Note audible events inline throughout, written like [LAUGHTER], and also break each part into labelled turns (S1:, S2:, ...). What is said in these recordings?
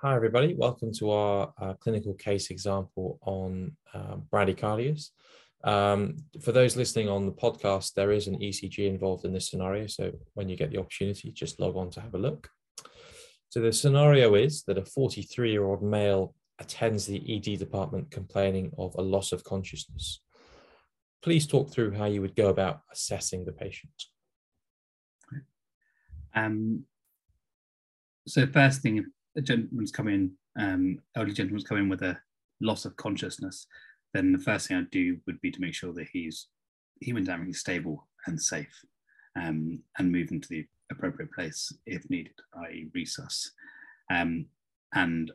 S1: Hi, everybody. Welcome to our uh, clinical case example on uh, bradycardias. Um, for those listening on the podcast, there is an ECG involved in this scenario. So when you get the opportunity, just log on to have a look. So the scenario is that a 43 year old male attends the ED department complaining of a loss of consciousness. Please talk through how you would go about assessing the patient.
S2: Um, so first thing, a gentleman's come in, um, elderly gentleman's come in with a loss of consciousness, then the first thing I'd do would be to make sure that he's hemodynamically stable and safe, um, and move him to the appropriate place if needed, i.e. resus. Um, and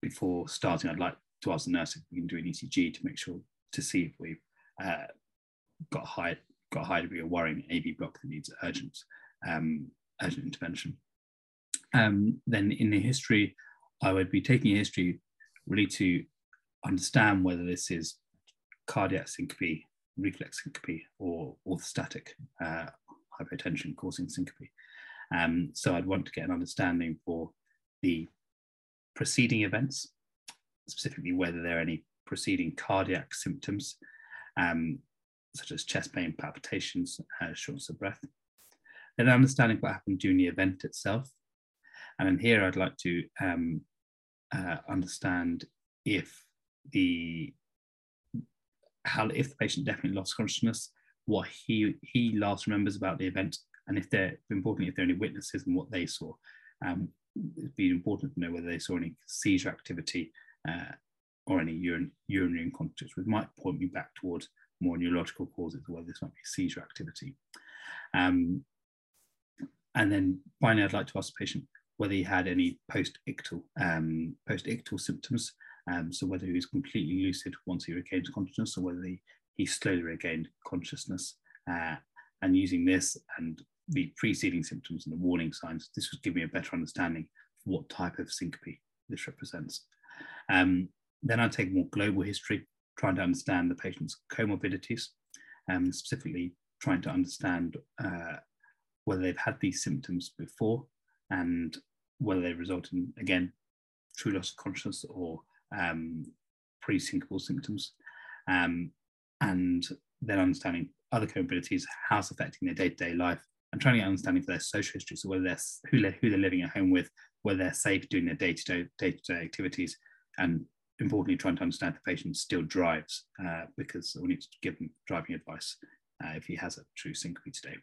S2: before starting, I'd like to ask the nurse if we can do an ECG to make sure to see if we've uh, got high got a high degree of worrying AV block that needs urgent um, urgent intervention. Um, then in the history, I would be taking history really to understand whether this is cardiac syncope, reflex syncope, or orthostatic uh, hypotension causing syncope. Um, so I'd want to get an understanding for the preceding events, specifically whether there are any preceding cardiac symptoms, um, such as chest pain, palpitations, uh, shortness of breath. Then understanding what happened during the event itself. And here I'd like to um, uh, understand if the how if the patient definitely lost consciousness, what he he last remembers about the event, and if they're importantly if there are any witnesses and what they saw. Um, it'd be important to know whether they saw any seizure activity uh, or any urine, urinary incontinence, which might point me back towards more neurological causes, whether this might be seizure activity. Um, and then finally, I'd like to ask the patient whether he had any post-ictal um, post-ictal symptoms. Um, so whether he was completely lucid once he regained consciousness, or whether he, he slowly regained consciousness. Uh, and using this and the preceding symptoms and the warning signs, this would give me a better understanding of what type of syncope this represents. Um, then I'd take more global history, trying to understand the patient's comorbidities, um, specifically trying to understand uh, whether they've had these symptoms before and whether they result in, again, true loss of consciousness or um, pre-syncopal symptoms. Um, and then understanding other comorbidities, how it's affecting their day-to-day life, and trying to get understanding for their social history, so whether they're who they're, who they're living at home with, whether they're safe doing their day-to-day day-to-day activities, and importantly, trying to understand if the patient still drives, uh, because we need to give them driving advice uh, if he has a true syncope today.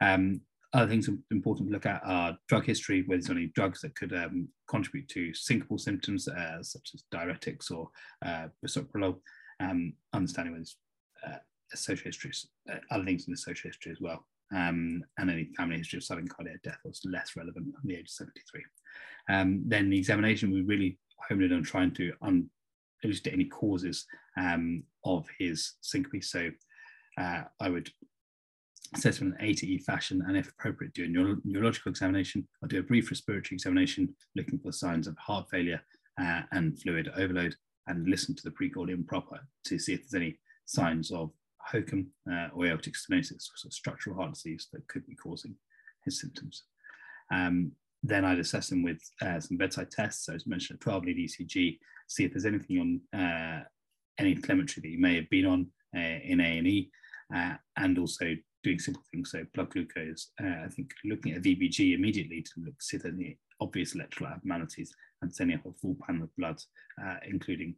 S2: Um, other things important to look at are drug history, whether there's any drugs that could um, contribute to syncopal symptoms, uh, such as diuretics or uh, bisoprolol, um, understanding whether there's uh, social histories, uh, other things in the social history as well, um, and any family history of sudden cardiac death was less relevant at the age of 73. Um, then the examination, we really honed in on trying to un- elucidate any causes um, of his syncope. So uh, I would assess in an A to E fashion, and if appropriate, do a neuro neurological examination or do a brief respiratory examination looking for signs of heart failure uh, and fluid overload, and listen to the precordium proper to see if there's any signs of HOCM uh, or aortic stenosis, or structural heart disease that could be causing his symptoms. Um, then I'd assess him with uh, some bedside tests. So as mentioned, a 12 lead ECG, see if there's anything on uh, any telemetry that you may have been on uh, in A&E, uh, and also doing simple things. So blood glucose, uh, I think looking at VBG immediately to look, see there's obvious electrolyte abnormalities and sending up a full panel of blood, uh, including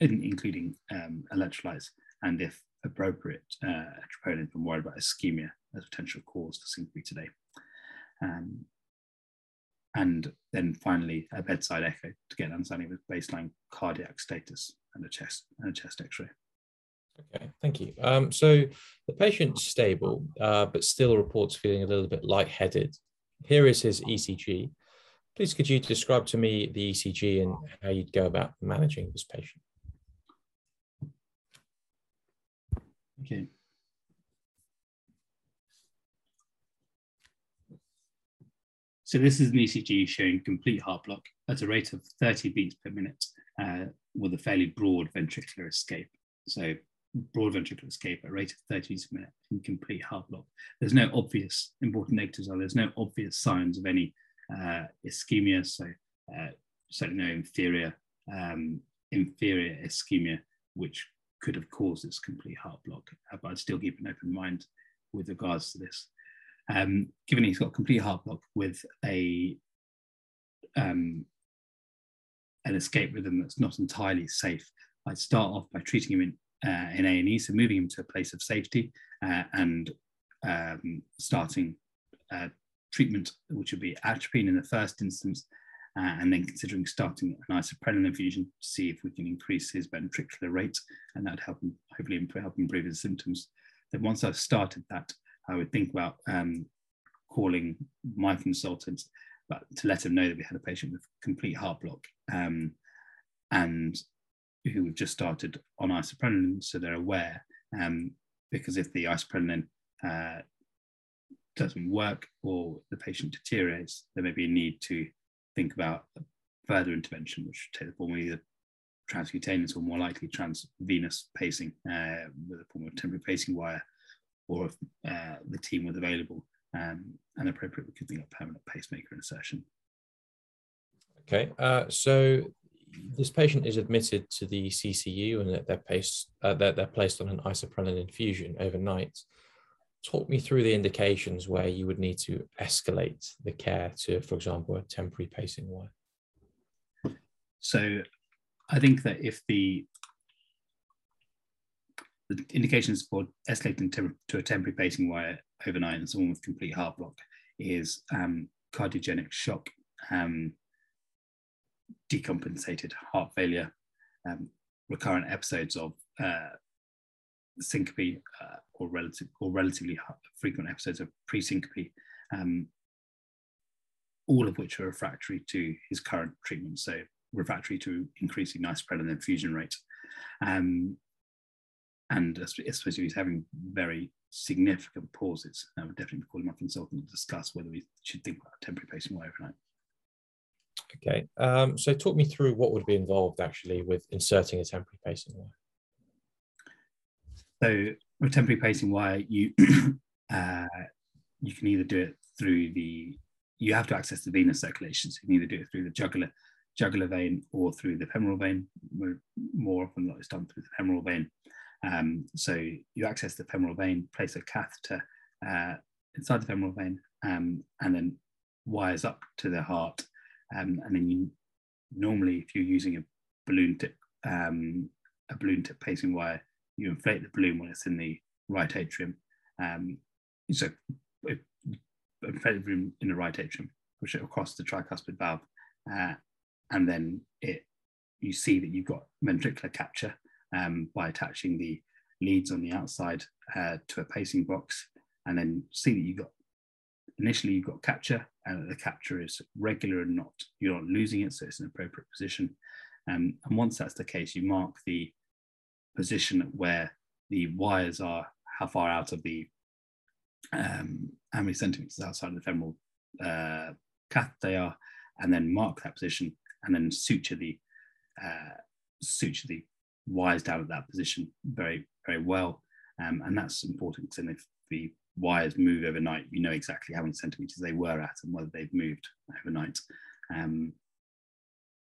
S2: in, including um, electrolytes, and if appropriate, uh, troponin, I'm worried about ischemia as a potential cause for syncope today. Um, and then finally a bedside echo to get an understanding of baseline cardiac status and a chest and a chest x-ray.
S1: Okay, thank you. Um, so the patient's stable, uh, but still reports feeling a little bit lightheaded. Here is his ECG. Please could you describe to me the ECG and how you'd go about managing this patient?
S2: Okay. So this is an ECG showing complete heart block at a rate of 30 beats per minute uh, with a fairly broad ventricular escape. So broad ventricular escape at a rate of 30 beats per minute in complete heart block. There's no obvious, important negatives are, there's no obvious signs of any uh, ischemia, so uh, certainly no inferior um, inferior ischemia, which could have caused this complete heart block. Uh, but I'd still keep an open mind with regards to this. Um, given he's got complete heart block with a um, an escape rhythm that's not entirely safe, I'd start off by treating him in uh, in A&E, so moving him to a place of safety uh, and um, starting uh, treatment, which would be atropine in the first instance, uh, and then considering starting an isoprelin infusion to see if we can increase his ventricular rate, and that'd help him, hopefully improve, help improve his symptoms. Then once I've started that, I would think about um, calling my consultants, but to let them know that we had a patient with complete heart block um, and who we've just started on isoprelin, so they're aware. Um, because if the isoprelin uh, doesn't work or the patient deteriorates, there may be a need to think about further intervention, which could take the form of either transcutaneous or more likely transvenous pacing uh, with a form of temporary pacing wire, or if uh, the team was available um, and appropriate, we could think of permanent pacemaker insertion.
S1: Okay, uh, so this patient is admitted to the CCU and they're, placed, uh, they're, they're placed on an isoprelin infusion overnight talk me through the indications where you would need to escalate the care to, for example, a temporary pacing wire?
S2: So I think that if the the indications for escalating to, to a temporary pacing wire overnight and someone with complete heart block is um, cardiogenic shock, um, decompensated heart failure, um, recurrent episodes of uh, syncope uh, or relative or relatively frequent episodes of pre-syncope, um, all of which are refractory to his current treatment. So refractory to increasing isoprelin infusion rate. Um, and especially he's having very significant pauses, I would definitely call my consultant to discuss whether we should think about temporary pacing wire overnight.
S1: Okay, um, so talk me through what would be involved actually with inserting a temporary pacing wire.
S2: So with temporary pacing wire, you [CLEARS THROAT] uh, you can either do it through the you have to access the venous circulation, so you can either do it through the jugular jugular vein or through the femoral vein. More often than it's done through the femoral vein. Um, so you access the femoral vein, place a catheter uh, inside the femoral vein, um, and then wires up to the heart. Um, and then you normally, if you're using a balloon tip, um, a balloon tip pacing wire, you inflate the balloon when it's in the right atrium. Um, so inflate the balloon in the right atrium, push it across the tricuspid valve, uh, and then it you see that you've got ventricular capture um, by attaching the leads on the outside uh, to a pacing box, and then see that you've got initially you've got capture, and the capture is regular and not you're not losing it, so it's an appropriate position. Um, and once that's the case, you mark the position where the wires are, how far out of the, um, how many centimeters outside of the femoral uh, cath they are, and then mark that position, and then suture the uh, suture the wires down at that position very very well, um, and that's important because then if the wires move overnight, you know exactly how many centimeters they were at and whether they've moved overnight. Um,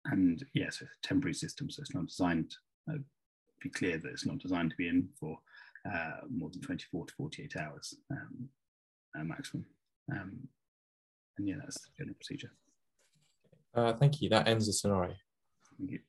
S2: and yes, yeah, so it's a temporary system, so it's not designed uh, be clear that it's not designed to be in for uh, more than 24 to 48 hours um, uh, maximum. Um, and yeah, that's the general procedure.
S1: Uh, thank you. That ends the scenario.
S2: Thank you.